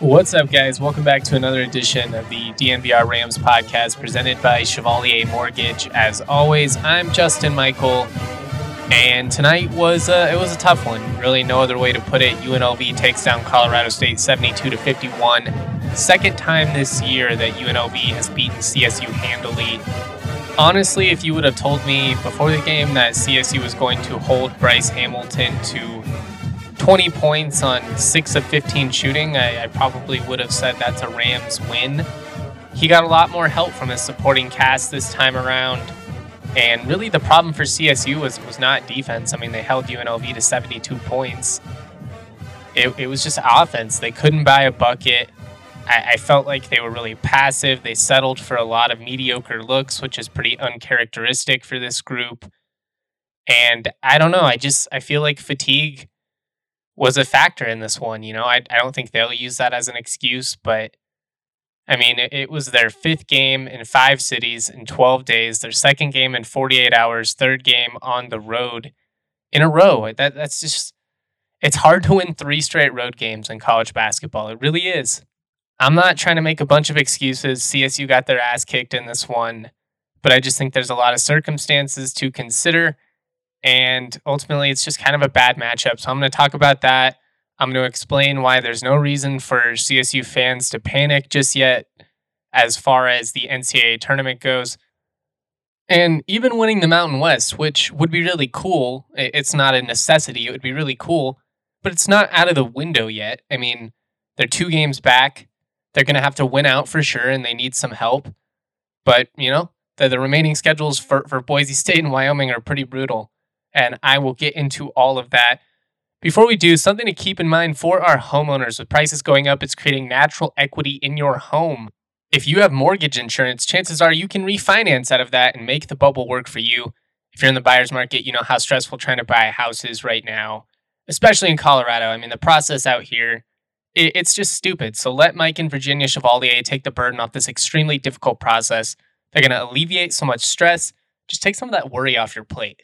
What's up, guys? Welcome back to another edition of the DNVR Rams podcast presented by Chevalier Mortgage. As always, I'm Justin Michael, and tonight was uh, it was a tough one. Really, no other way to put it. UNLV takes down Colorado State 72 to 51. Second time this year that UNLV has beaten CSU handily. Honestly, if you would have told me before the game that CSU was going to hold Bryce Hamilton to 20 points on 6 of 15 shooting, I, I, probably would have said that's a Rams win. He got a lot more help from his supporting cast this time around. And really, the problem for CSU was, was not defense. I mean, they held UNLV to 72 points. It, it was just offense. They couldn't buy a bucket. I, I felt like they were really passive. They settled for a lot of mediocre looks, which is pretty uncharacteristic for this group. And I don't know. I just I feel like fatigue was a factor in this one. You know, I, I don't think they'll use that as an excuse, but I mean, it, it, was their fifth game in five cities in 12 days, their second game in 48 hours, third game on the road in a row. That That's just, it's hard to win three straight road games in college basketball. It really is. I'm not trying to make a bunch of excuses. CSU got their ass kicked in this one, but I just think there's a lot of circumstances to consider. And ultimately, it's just kind of a bad matchup. So I'm going to talk about that. I'm going to explain why there's no reason for CSU fans to panic just yet as far as the NCAA tournament goes. And even winning the Mountain West, which would be really cool, it's not a necessity. It would be really cool, but it's not out of the window yet. I mean, they're two games back. They're going to have to win out for sure, and they need some help. But, you know, the, the remaining schedules for, for Boise State and Wyoming are pretty brutal and I will get into all of that. Before we do, something to keep in mind for our homeowners with prices going up, it's creating natural equity in your home. If you have mortgage insurance, chances are you can refinance out of that and make the bubble work for you. If you're in the buyer's market, you know how stressful trying to buy a house is right now, especially in Colorado. I mean, the process out here, it's just stupid. So let Mike and Virginia Chevalier take the burden off this extremely difficult process. They're going to alleviate so much stress. Just take some of that worry off your plate.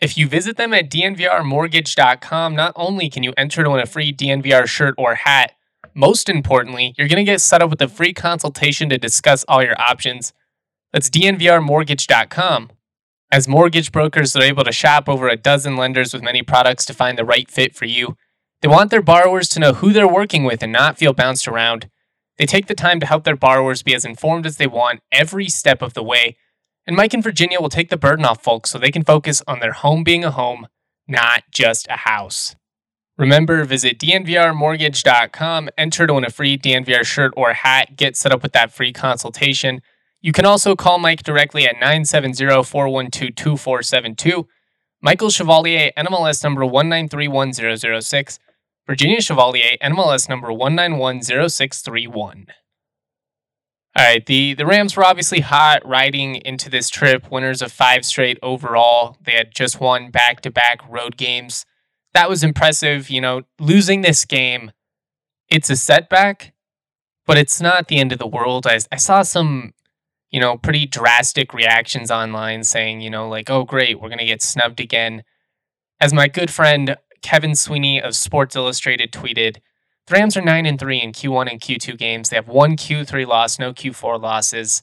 If you visit them at dnvrmortgage.com, not only can you enter to win a free DNVR shirt or hat, most importantly, you're going to get set up with a free consultation to discuss all your options. That's dnvrmortgage.com. As mortgage brokers, they're able to shop over a dozen lenders with many products to find the right fit for you. They want their borrowers to know who they're working with and not feel bounced around. They take the time to help their borrowers be as informed as they want every step of the way and Mike and Virginia will take the burden off folks so they can focus on their home being a home, not just a house. Remember, visit dnvrmortgage.com, enter to win a free DNVR shirt or hat, get set up with that free consultation. You can also call Mike directly at 970 412 2472. Michael Chevalier, NMLS number 1931006. Virginia Chevalier, NMLS number 1910631. All right, the the Rams were obviously hot riding into this trip, winners of five straight overall. They had just won back to back road games. That was impressive. You know, losing this game, it's a setback, but it's not the end of the world. I, I saw some, you know, pretty drastic reactions online saying, you know, like, oh, great, we're going to get snubbed again. As my good friend Kevin Sweeney of Sports Illustrated tweeted, the Rams are 9 and 3 in Q1 and Q2 games. They have one Q3 loss, no Q4 losses.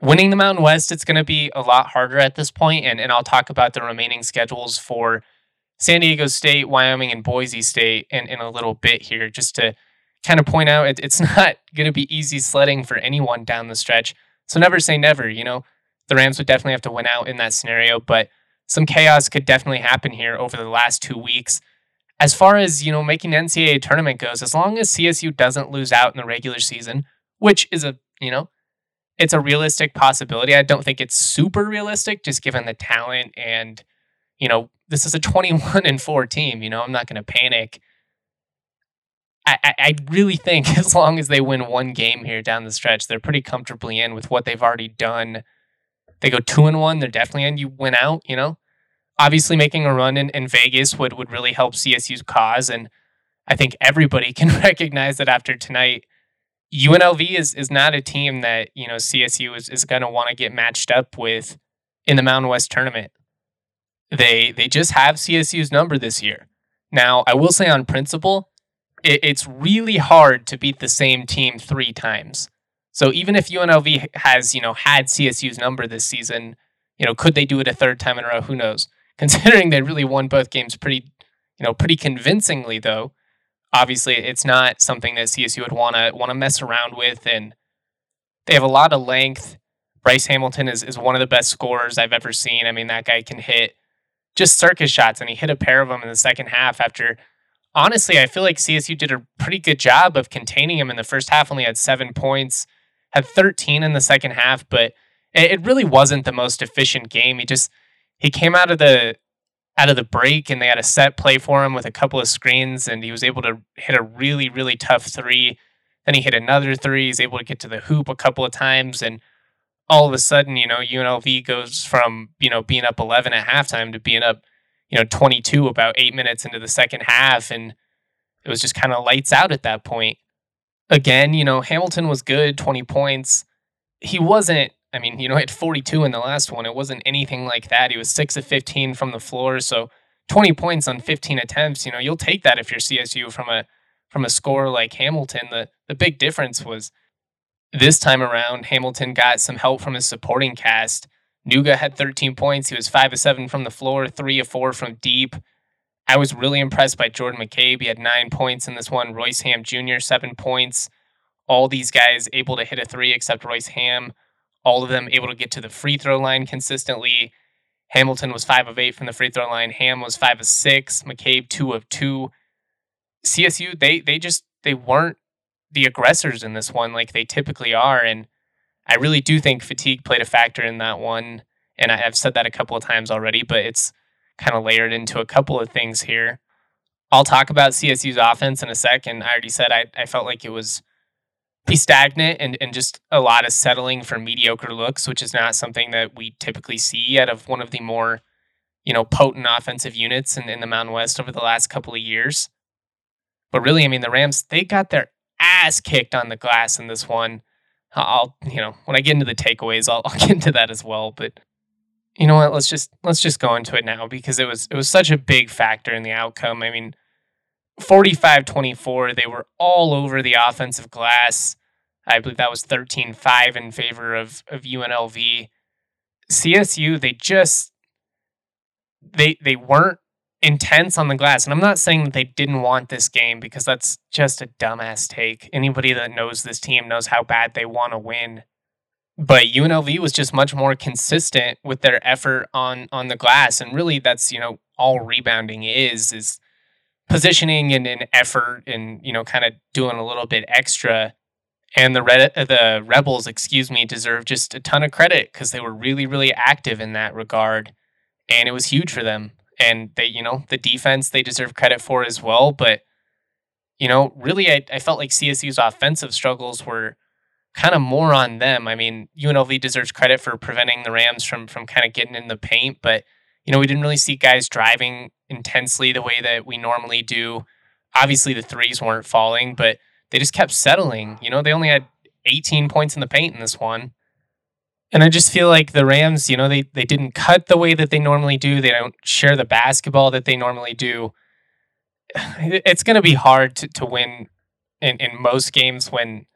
Winning the Mountain West, it's going to be a lot harder at this point, and, and I'll talk about the remaining schedules for San Diego State, Wyoming, and Boise State in, in a little bit here, just to kind of point out it, it's not going to be easy sledding for anyone down the stretch. So never say never. You know, the Rams would definitely have to win out in that scenario, but some chaos could definitely happen here over the last two weeks. As far as, you know, making the NCAA tournament goes, as long as CSU doesn't lose out in the regular season, which is a, you know, it's a realistic possibility. I don't think it's super realistic just given the talent and, you know, this is a 21 and 4 team. You know, I'm not going to panic. I, I, I really think as long as they win one game here down the stretch, they're pretty comfortably in with what they've already done. They go two and one, they're definitely in. You win out, you know. Obviously, making a run in, in Vegas would would really help CSU's cause, and I think everybody can recognize that after tonight, UNLV is is not a team that you know CSU is is going to want to get matched up with in the Mountain West tournament. They they just have CSU's number this year. Now, I will say on principle, it, it's really hard to beat the same team three times. So even if UNLV has you know had CSU's number this season, you know could they do it a third time in a row? Who knows? Considering they really won both games pretty you know pretty convincingly though. Obviously, it's not something that CSU would want to want to mess around with, and they have a lot of length. Bryce Hamilton is, is one of the best scorers I've ever seen. I mean, that guy can hit just circus shots, and he hit a pair of them in the second half. After honestly, I feel like CSU did a pretty good job of containing him in the first half. Only had seven points, had 13 in the second half, but it, it really wasn't the most efficient game. He just he came out of the out of the break and they had a set play for him with a couple of screens and he was able to hit a really really tough three then he hit another three he's able to get to the hoop a couple of times and all of a sudden, you know, UNLV goes from, you know, being up 11 at halftime to being up, you know, 22 about eight minutes into the second half. And it was just kind of lights out at that point. Again, you know, Hamilton was good, 20 points. He wasn't, I mean, you know, he had 42 in the last one. It wasn't anything like that. He was 6 of 15 from the floor. So 20 points on 15 attempts, you know, you'll take that if you're CSU from a from a score like Hamilton. The the big difference was this time around, Hamilton got some help from his supporting cast. Nuga had 13 points. He was 5 of 7 from the floor, 3 of 4 from deep. I was really impressed by Jordan McCabe. He had 9 points in this one. Royce Hamm Jr., 7 points. All these guys able to hit a 3 except Royce Hamm. All of them able to get to the free throw line consistently. Hamilton was 5 of 8 from the free throw line. Hamm was 5 of 6. McCabe 2 of 2. CSU, they they just they weren't the aggressors in this one like they typically are. And I really do think fatigue played a factor in that one. And I, have said that a couple of times already, but it's kind of layered into a couple of things here. I'll talk about CSU's offense in a second. I already said I, I felt like it was pretty stagnant and, and just a lot of settling for mediocre looks, which is not something that we typically see out of one of the more, you know, potent offensive units in, in the Mountain West over the last couple of years. But really, I mean, the Rams, they got their ass kicked on the glass in this one. I'll, you know, when I get into the takeaways, I'll, I'll get into that as well. But you know what? Let's just let's just go into it now because it was it was such a big factor in the outcome. I mean, 45-24, they were all over the offensive glass. I believe that was 13-5 in favor of of UNLV. CSU, they just they they weren't intense on the glass. And I'm not saying that they didn't want this game because that's just a dumbass take. Anybody that knows this team knows how bad they want to win. But UNLV was just much more consistent with their effort on on the glass. And really that's, you know, all rebounding is is positioning and, and effort and, you know, kind of doing a little bit extra. And the Red, uh, the Rebels, excuse me, deserve just a ton of credit because they were really, really active in that regard. And it was huge for them and they, you know, the defense they deserve credit for as well. But, you know, really, I, I felt like CSU's offensive struggles were kind of more on them. I mean, UNLV deserves credit for preventing the Rams from from kind of getting in the paint, but you know, we didn't really see guys driving intensely the way that we normally do. Obviously, the threes weren't falling, but they just kept settling. You know, they only had 18 points in the paint in this one. And I just feel like the Rams, you know, they they didn't cut the way that they normally do. They don't share the basketball that they normally do. It's going to be hard to, to win in, in most games when,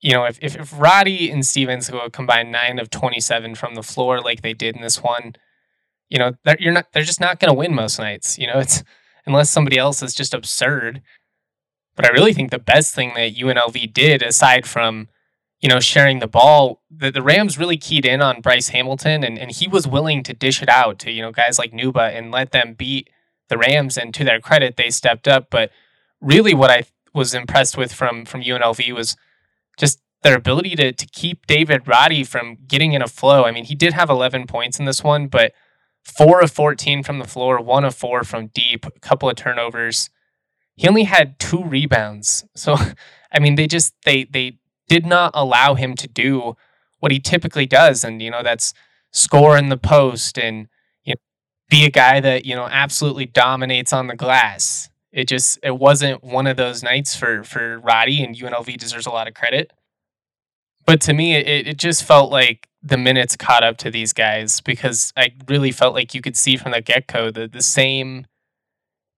you know, if, if, if Roddy and Stevens go combine nine of 27 from the floor like they did in this one, you know, they're, you're not, they're just not going to win most nights. You know, it's unless somebody else is just absurd. But I really think the best thing that UNLV did, aside from, you know, sharing the ball, the, the Rams really keyed in on Bryce Hamilton and, and he was willing to dish it out to, you know, guys like Nuga and let them beat the Rams. And to their credit, they stepped up. But really what I was impressed with from from UNLV was just their ability to to keep David Roddy from getting in a flow. I mean, he did have 11 points in this one, but four of 14 from the floor, one of four from deep, a couple of turnovers. He only had two rebounds. So, I mean, they just they they did not allow him to do what he typically does, and you know that's score in the post and you know, be a guy that you know absolutely dominates on the glass. It just it wasn't one of those nights for for Roddy, and UNLV deserves a lot of credit. But to me, it, it just felt like the minutes caught up to these guys because I really felt like you could see from the get go that the same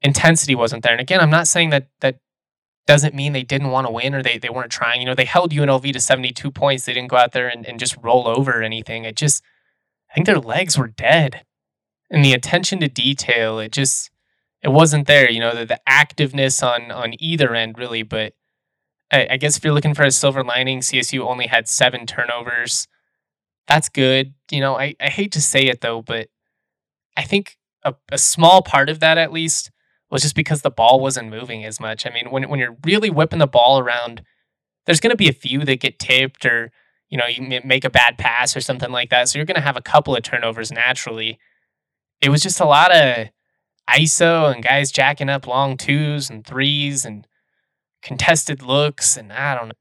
intensity wasn't there. And again, I'm not saying that that doesn't mean they didn't want to win or they, they weren't trying. You know, they held UNLV to 72 points. They didn't go out there and, and just roll over anything. It just, I think their legs were dead. And the attention to detail, it just, it wasn't there. You know, the, the activeness on on either end really. But I, I guess if you're looking for a silver lining, CSU only had seven turnovers. That's good. You know, I, I hate to say it though, but I think a, a small part of that at least was just because the ball wasn't moving as much. I mean, when when you're really whipping the ball around, there's going to be a few that get tipped or you know you make a bad pass or something like that. So you're going to have a couple of turnovers naturally. It was just a lot of ISO and guys jacking up long twos and threes and contested looks. And I don't know.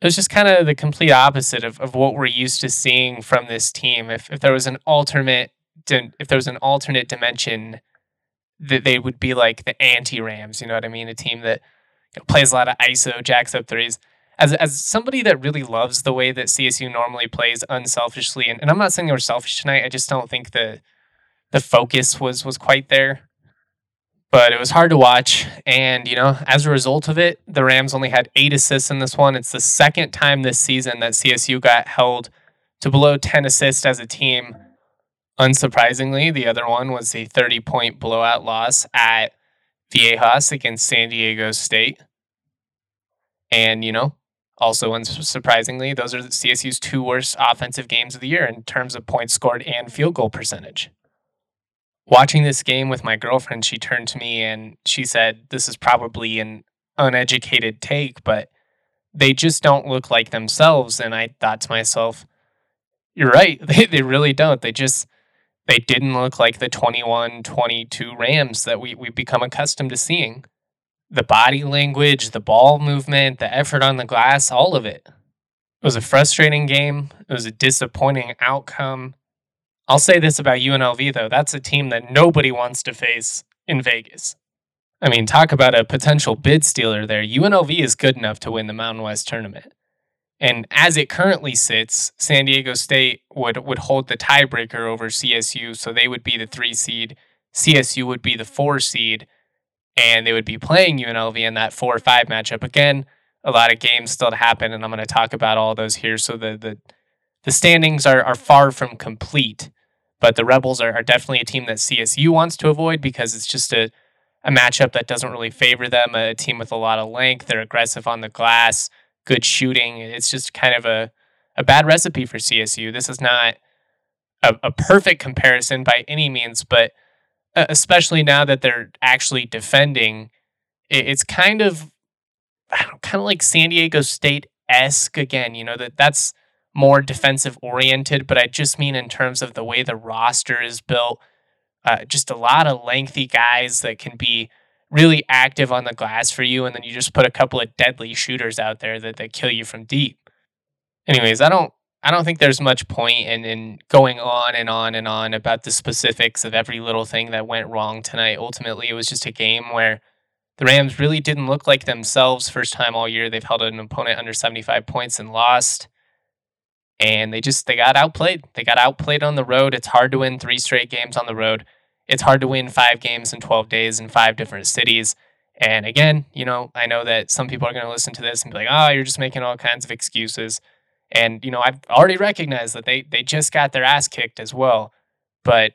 It was just kind of the complete opposite of, of what we're used to seeing from this team. If, if there was an alternate, if there was an alternate dimension, that they would be like the anti Rams. You know what I mean? A team that you know, plays a lot of ISO, jacks up threes. As, as somebody that really loves the way that CSU normally plays unselfishly, and, and I'm not saying they were selfish tonight. I just don't think the the focus was was quite there. But it was hard to watch, and you know, as a result of it, the Rams only had eight assists in this one. It's the second time this season that CSU got held to below 10 assists as a team. Unsurprisingly, the other one was a 30 point blowout loss at Viejas against San Diego State. And, you know, also unsurprisingly, those are CSU's two worst offensive games of the year in terms of points scored and field goal percentage watching this game with my girlfriend, she turned to me and she said, This is probably an uneducated take, but they just don't look like themselves. And I thought to myself, You're right. They, they really don't. They just, they didn't look like the 21 22 Rams that we, we've become accustomed to seeing. The body language, the ball movement, the effort on the glass, all of it. It was a frustrating game. It was a disappointing outcome. I'll say this about UNLV, though. That's a team that nobody wants to face in Vegas. I mean, talk about a potential bid stealer there. UNLV is good enough to win the Mountain West tournament. And as it currently sits, San Diego State would, would hold the tiebreaker over CSU. So they would be the three seed, CSU would be the four seed, and they would be playing UNLV in that four or five matchup. Again, a lot of games still to happen, and I'm going to talk about all those here. So the, the the standings are, are far from complete, but the Rebels are, are definitely a team that CSU wants to avoid because it's just a, a matchup that doesn't really favor them. A team with a lot of length, they're aggressive on the glass, good shooting. It's just kind of a, a bad recipe for CSU. This is not a, a perfect comparison by any means, but especially now that they're actually defending, it, it's kind of kind of like San Diego State esque again. You know that that's more defensive oriented, but I just mean in terms of the way the roster is built. Uh, just a lot of lengthy guys that can be really active on the glass for you, and then you just put a couple of deadly shooters out there that, that kill you from deep. Anyways, I don't I don't think there's much point in, in going on and on and on about the specifics of every little thing that went wrong tonight. Ultimately, it was just a game where the Rams really didn't look like themselves first time all year. They've held an opponent under 75 points and lost and they just they got outplayed. They got outplayed on the road. It's hard to win three straight games on the road. It's hard to win five games in 12 days in five different cities. And again, you know, I know that some people are going to listen to this and be like, "Oh, you're just making all kinds of excuses." And you know, I've already recognized that they they just got their ass kicked as well. But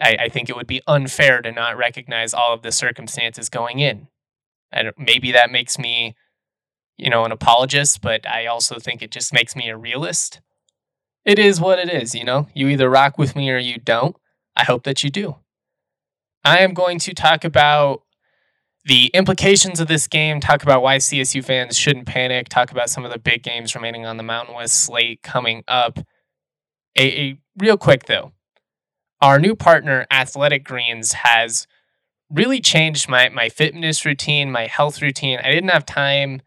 I, I think it would be unfair to not recognize all of the circumstances going in. And maybe that makes me, you know, an apologist, but I also think it just makes me a realist. It is what it is, you know? You either rock with me or you don't. I hope that you do. I am going to talk about the implications of this game, talk about why CSU fans shouldn't panic, talk about some of the big games remaining on the Mountain West slate coming up. A, a real quick though, our new partner, Athletic Greens, has really changed my my fitness routine, my health routine. I didn't have time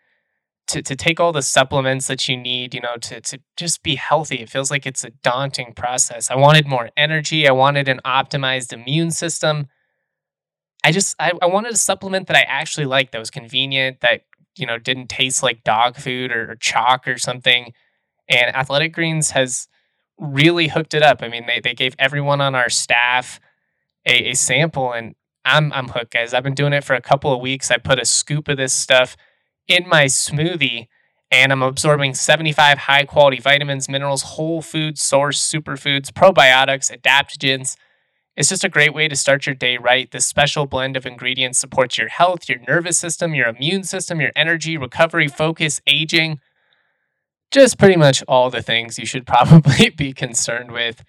to to take all the supplements that you need, you know, to to just be healthy. It feels like it's a daunting process. I wanted more energy. I wanted an optimized immune system. I just I, I wanted a supplement that I actually liked that was convenient, that you know didn't taste like dog food or, or chalk or something. And Athletic Greens has really hooked it up. I mean, they, they gave everyone on our staff a, a sample, and I'm I'm hooked, guys. I've been doing it for a couple of weeks. I put a scoop of this stuff in my smoothie, and I'm absorbing 75 high quality vitamins, minerals, whole food source superfoods, probiotics, adaptogens. It's just a great way to start your day right. This special blend of ingredients supports your health, your nervous system, your immune system, your energy, recovery, focus, aging just pretty much all the things you should probably be concerned with.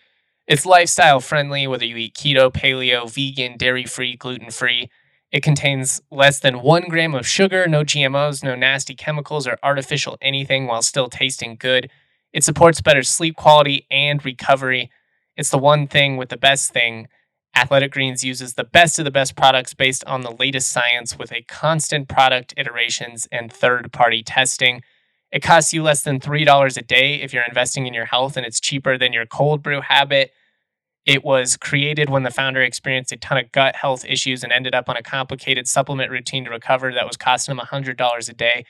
It's lifestyle friendly, whether you eat keto, paleo, vegan, dairy free, gluten free. It contains less than one gram of sugar, no GMOs, no nasty chemicals or artificial anything while still tasting good. It supports better sleep quality and recovery. It's the one thing with the best thing. Athletic Greens uses the best of the best products based on the latest science with a constant product iterations and third party testing. It costs you less than $3 a day if you're investing in your health, and it's cheaper than your cold brew habit. It was created when the founder experienced a ton of gut health issues and ended up on a complicated supplement routine to recover that was costing him $100 a day.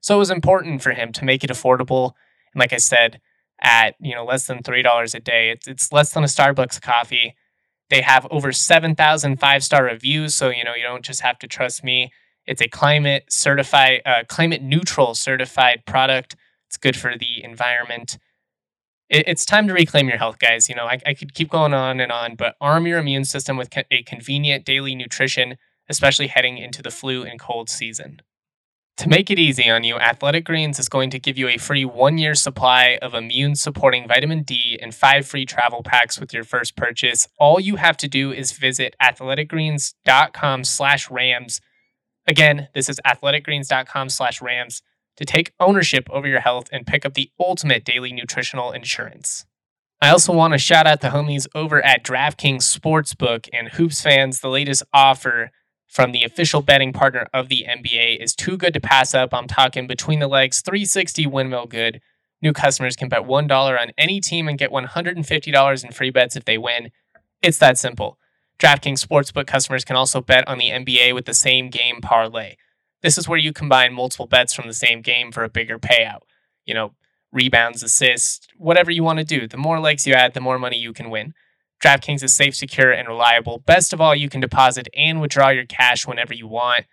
So it was important for him to make it affordable. And like I said, at you know less than $3 a day, it's, it's less than a Starbucks coffee. They have over 7,000 five star reviews. So, you know, you don't just have to trust me. It's a climate certified, uh, climate neutral certified product. It's good for the environment. It, it's time to reclaim your health, guys. You know, I, I could keep going on and on, but arm your immune system with a convenient daily nutrition, especially heading into the flu and cold season. To make it easy on you, Athletic Greens is going to give you a free one year supply of immune supporting vitamin D and five free travel packs with your first purchase. All you have to do is visit athleticgreens.com slash rams Again, this is athleticgreens.com slash rams to take ownership over your health and pick up the ultimate daily nutritional insurance. I also want to shout out the homies over at DraftKings Sportsbook and Hoops fans. The latest offer from the official betting partner of the NBA is too good to pass up. I'm talking between the legs, 360 windmill good. New customers can bet $1 on any team and get $150 in free bets if they win. It's that simple. DraftKings Sportsbook customers can also bet on the NBA with the same game parlay. This is where you combine multiple bets from the same game for a bigger payout. You know, rebounds, assists, whatever you want to do. The more legs you add, the more money you can win. DraftKings is safe, secure, and reliable. Best of all, you can deposit and withdraw your cash whenever you want.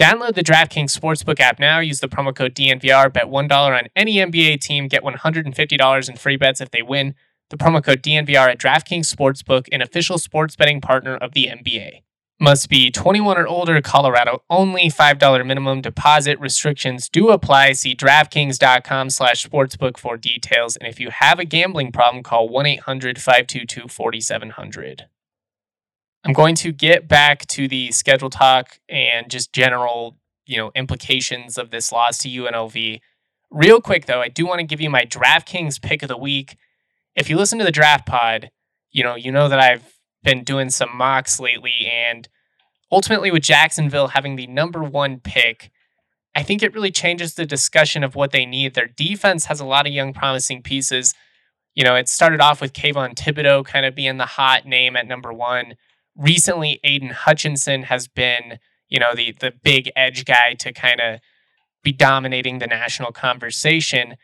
Download the DraftKings Sportsbook app now. Use the promo code DNVR. Bet $1 on any NBA team. Get $150 in free bets if they win the promo code DNVR at DraftKings Sportsbook, an official sports betting partner of the NBA. Must be 21 or older, Colorado only, $5 minimum deposit restrictions do apply. See DraftKings.com slash sportsbook for details. And if you have a gambling problem, call 1-800-522-4700. I'm going to get back to the schedule talk and just general, you know, implications of this loss to UNLV. Real quick though, I do want to give you my DraftKings pick of the week if you listen to the draft pod, you know, you know that I've been doing some mocks lately and ultimately with Jacksonville having the number 1 pick, I think it really changes the discussion of what they need. Their defense has a lot of young promising pieces. You know, it started off with Kayvon Thibodeaux kind of being the hot name at number 1. Recently, Aidan Hutchinson has been, you know, the the big edge guy to kind of be dominating the national conversation.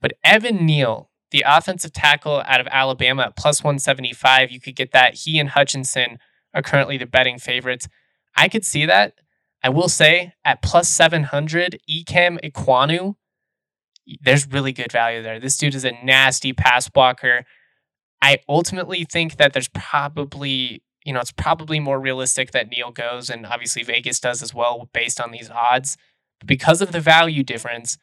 But Evan Neal the offensive tackle out of Alabama at plus 175, you could get that. He and Hutchinson are currently the betting favorites. I could see that. I will say at plus 700, Ikem Ekwonu, there's really good value there. This dude is a nasty pass blocker. I ultimately think that there's probably you know, it's probably more realistic that Neal goes, and obviously Vegas does as well based on these odds. But because of the value difference,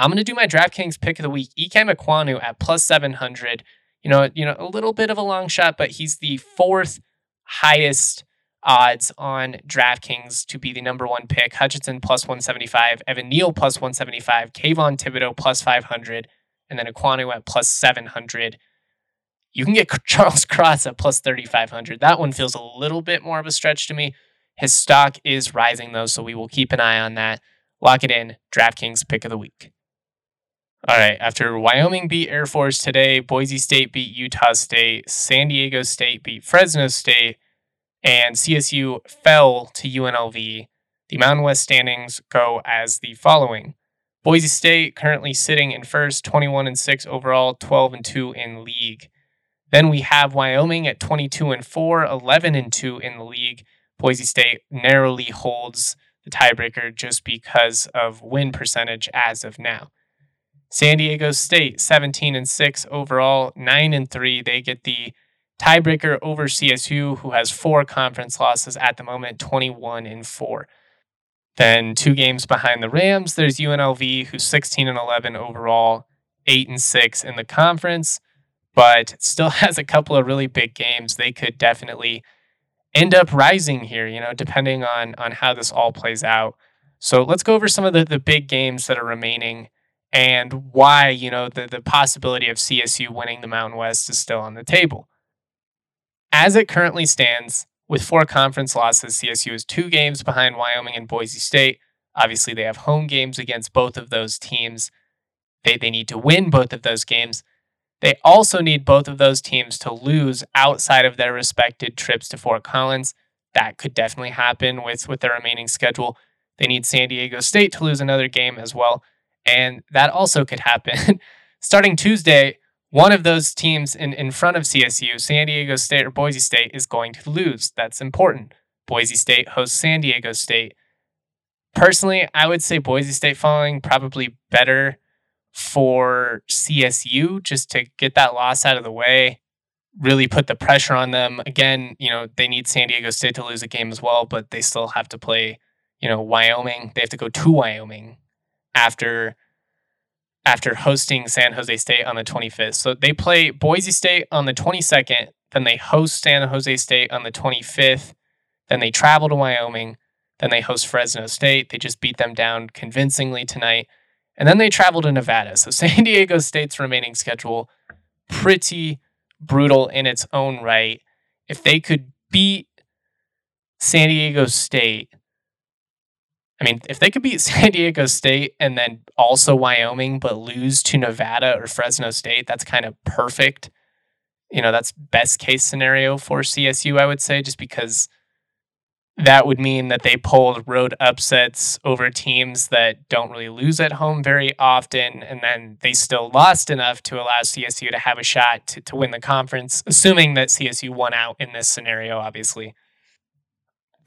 I'm going to do my DraftKings pick of the week, Ikem Ekwonu at plus 700. You know, you know, a little bit of a long shot, but he's the fourth highest odds on DraftKings to be the number one pick. Hutchinson plus 175, Evan Neal plus 175, Kayvon Thibodeaux plus 500, and then Ekwonu at plus 700. You can get Charles Cross at plus 3,500. That one feels a little bit more of a stretch to me. His stock is rising though, so we will keep an eye on that. Lock it in. DraftKings pick of the week. All right. After Wyoming beat Air Force today, Boise State beat Utah State, San Diego State beat Fresno State, and CSU fell to UNLV. The Mountain West standings go as the following. Boise State currently sitting in first, 21 and 6 overall, 12 and 2 in league. Then we have Wyoming at 22 and 4, 11 and 2 in the league. Boise State narrowly holds the tiebreaker just because of win percentage as of now. San Diego State 17 and 6 overall, 9 and 3. They get the tiebreaker over CSU who has four conference losses at the moment, 21 and 4. Then two games behind the Rams, there's UNLV who's 16 and 11 overall, 8 and 6 in the conference but still has a couple of really big games. They could definitely end up rising here, you know, depending on on how this all plays out. So let's go over some of the, the big games that are remaining and why, you know, the, the possibility of CSU winning the Mountain West is still on the table. As it currently stands, with four conference losses, CSU is two games behind Wyoming and Boise State. Obviously, they have home games against both of those teams. They, they need to win both of those games. They also need both of those teams to lose outside of their respected trips to Fort Collins. That could definitely happen with, with their remaining schedule. They need San Diego State to lose another game as well. And that also could happen. Starting Tuesday, one of those teams in, in front of CSU, San Diego State or Boise State, is going to lose. That's important. Boise State hosts San Diego State. Personally, I would say Boise State falling probably better for CSU just to get that loss out of the way, really put the pressure on them. Again, you know, they need San Diego State to lose a game as well, but they still have to play, you know, Wyoming. They have to go to Wyoming after after hosting San Jose State on the 25th. So they play Boise State on the 22nd, then they host San Jose State on the 25th, then they travel to Wyoming, then they host Fresno State. They just beat them down convincingly tonight. And then they travel to Nevada. So San Diego State's remaining schedule, pretty brutal in its own right. If they could beat San Diego State, I mean, if they could beat San Diego State and then also Wyoming, but lose to Nevada or Fresno State, that's kind of perfect. You know, that's best case scenario for CSU, I would say, just because that would mean that they pulled road upsets over teams that don't really lose at home very often. And then they still lost enough to allow CSU to have a shot to, to win the conference, assuming that CSU won out in this scenario, obviously.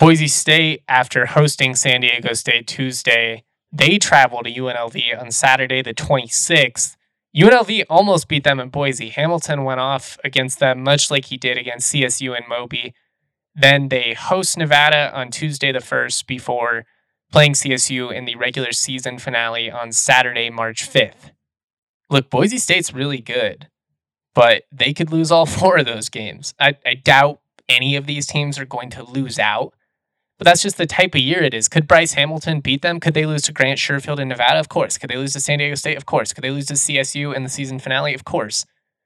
Boise State, after hosting San Diego State Tuesday, they travel to UNLV on Saturday, the 26th. UNLV almost beat them in Boise. Hamilton went off against them, much like he did against CSU and Moby. Then they host Nevada on Tuesday the 1st before playing CSU in the regular season finale on Saturday, March 5th. Look, Boise State's really good, but they could lose all four of those games. I, I doubt any of these teams are going to lose out, that's just the type of year it is. Could Bryce Hamilton beat them? Could they lose to Grant Sherfield in Nevada? Of course. Could they lose to San Diego State? Of course. Could they lose to CSU in the season finale? Of course.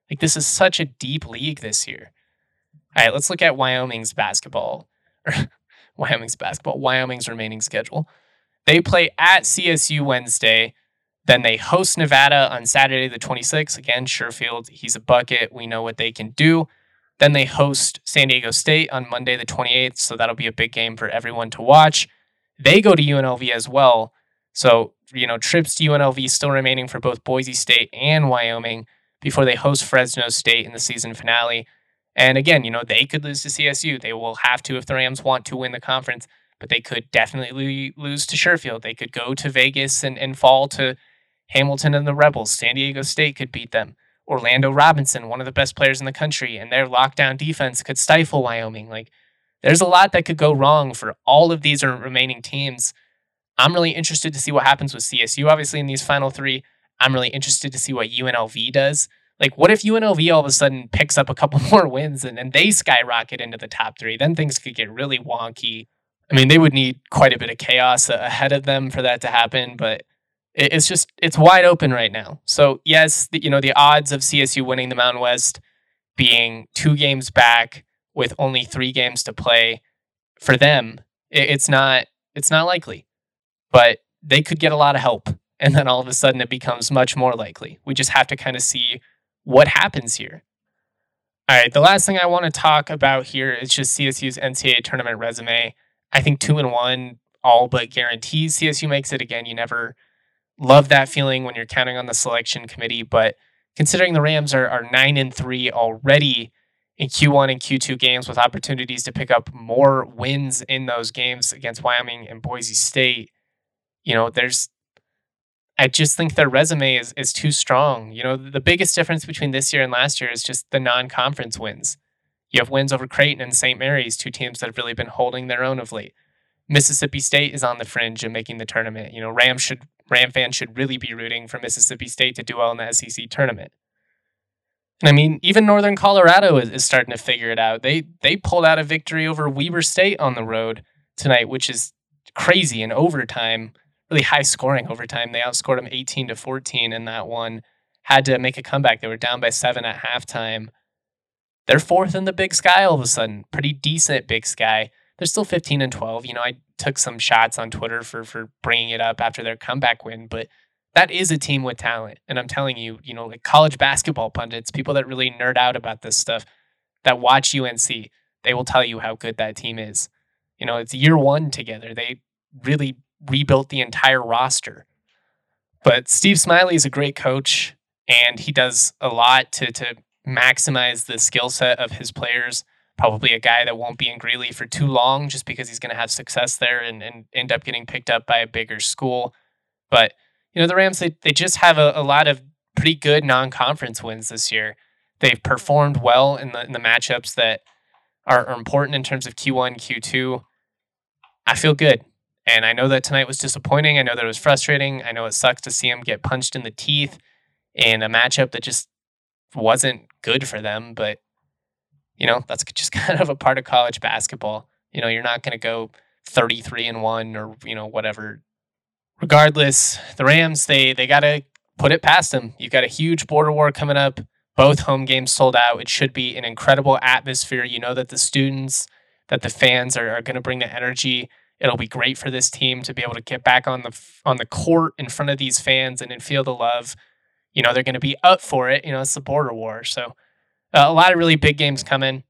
Like, this is such a deep league this year. All right, let's look at Wyoming's basketball. Wyoming's basketball, Wyoming's remaining schedule. They play at CSU Wednesday. Then they host Nevada on Saturday, the 26th. Again, Sherfield, he's a bucket. We know what they can do. Then they host San Diego State on Monday, the 28th. So that'll be a big game for everyone to watch. They go to UNLV as well. So, you know, trips to UNLV still remaining for both Boise State and Wyoming before they host Fresno State in the season finale. And again, you know, they could lose to CSU. They will have to if the Rams want to win the conference, but they could definitely lose to Sherfield. They could go to Vegas and, and fall to Hamilton and the Rebels. San Diego State could beat them. Orlando Robinson, one of the best players in the country, and their lockdown defense could stifle Wyoming. Like, there's a lot that could go wrong for all of these remaining teams. I'm really interested to see what happens with CSU, obviously, in these final three. I'm really interested to see what UNLV does. Like, what if UNLV all of a sudden picks up a couple more wins and, then they skyrocket into the top three? Then things could get really wonky. I mean, they would need quite a bit of chaos ahead of them for that to happen, but it's just it's wide open right now. So yes, the, you know the odds of CSU winning the Mountain West being two games back with only three games to play for them, it's not it's not likely, but they could get a lot of help, and then all of a sudden it becomes much more likely. We just have to kind of see what happens here. All right, the last thing I want to talk about here is just CSU's NCAA tournament resume. I think two and one all but guarantees CSU makes it again. You never love that feeling when you're counting on the selection committee. But considering the Rams are, are nine and three already in Q1 and Q2 games with opportunities to pick up more wins in those games against Wyoming and Boise State, you know, there's I just think their resume is is too strong. You know, the biggest difference between this year and last year is just the non-conference wins. You have wins over Creighton and St. Mary's, two teams that have really been holding their own of late. Mississippi State is on the fringe of making the tournament. You know, Ram should Ram fans should really be rooting for Mississippi State to do well in the SEC tournament. And I mean, even Northern Colorado is, is starting to figure it out. They they pulled out a victory over Weber State on the road tonight, which is crazy in overtime, really high scoring overtime. They outscored them 18 to 14 in that one. Had to make a comeback. They were down by seven at halftime. They're fourth in the Big Sky all of a sudden. Pretty decent Big Sky they're still 15 and 12. You know, I took some shots on Twitter for for bringing it up after their comeback win, but that is a team with talent. And I'm telling you, you know, like college basketball pundits, people that really nerd out about this stuff, that watch UNC, they will tell you how good that team is. You know, it's year one together. They really rebuilt the entire roster. But Steve Smiley is a great coach, and he does a lot to to maximize the skill set of his players probably a guy that won't be in Greeley for too long just because he's going to have success there and, and end up getting picked up by a bigger school. But, you know, the Rams, they, they just have a, a lot of pretty good non conference wins this year. They've performed well in the, in the matchups that are, are important in terms of Q1, Q2. I feel good. And I know that tonight was disappointing. I know that it was frustrating. I know it sucks to see them get punched in the teeth in a matchup that just wasn't good for them. But you know, that's just kind of a part of college basketball. You know, you're not going to go 33 and 1 or, you know, whatever. Regardless, the Rams, they they got to put it past them. You've got a huge border war coming up. Both home games sold out. It should be an incredible atmosphere. You know that the students, that the fans are, are going to bring the energy. It'll be great for this team to be able to get back on the on the court in front of these fans and, and feel the love. You know, they're going to be up for it. You know, it's the border war. So uh, a lot of really big games coming.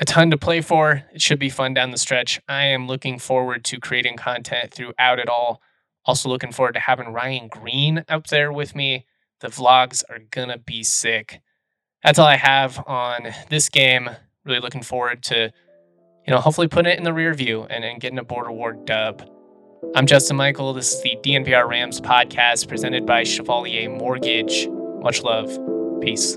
A ton to play for. It should be fun down the stretch. I am looking forward to creating content throughout it all. Also, looking forward to having Ryan Green out there with me. The vlogs are going to be sick. That's all I have on this game. Really looking forward to, you know, hopefully putting it in the rear view and, getting a Border War dub. I'm Justin Michael. This is the DNVR Rams podcast presented by Chevalier Mortgage. Much love. Peace.